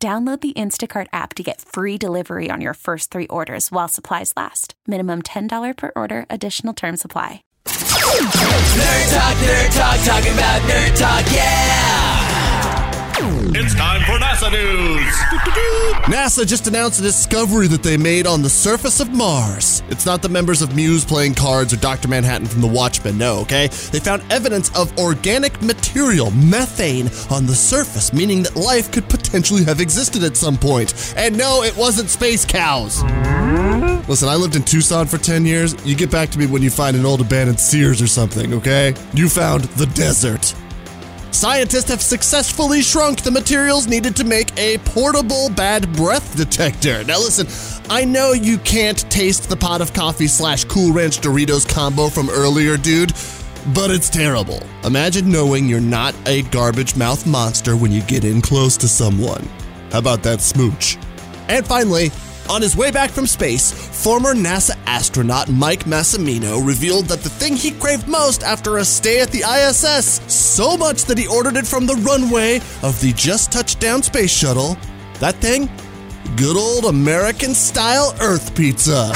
Download the Instacart app to get free delivery on your first three orders while supplies last. Minimum $10 per order, additional term supply. Nerd Talk, Nerd Talk, talking about Nerd Talk, yeah! Time for NASA news. NASA just announced a discovery that they made on the surface of Mars. It's not the members of Muse playing cards or Dr. Manhattan from The Watchmen, no, okay? They found evidence of organic material, methane, on the surface, meaning that life could potentially have existed at some point. And no, it wasn't space cows. Listen, I lived in Tucson for 10 years. You get back to me when you find an old abandoned Sears or something, okay? You found the desert. Scientists have successfully shrunk the materials needed to make a portable bad breath detector. Now, listen, I know you can't taste the pot of coffee slash Cool Ranch Doritos combo from earlier, dude, but it's terrible. Imagine knowing you're not a garbage mouth monster when you get in close to someone. How about that smooch? And finally, on his way back from space, former NASA astronaut Mike Massimino revealed that the thing he craved most after a stay at the ISS, so much that he ordered it from the runway of the just touched down space shuttle, that thing? Good old American style Earth pizza.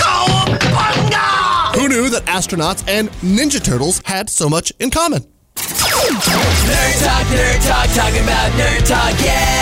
Who knew that astronauts and Ninja Turtles had so much in common? Nerd Talk, Nerd Talk, talking about Nerd Talk, yeah!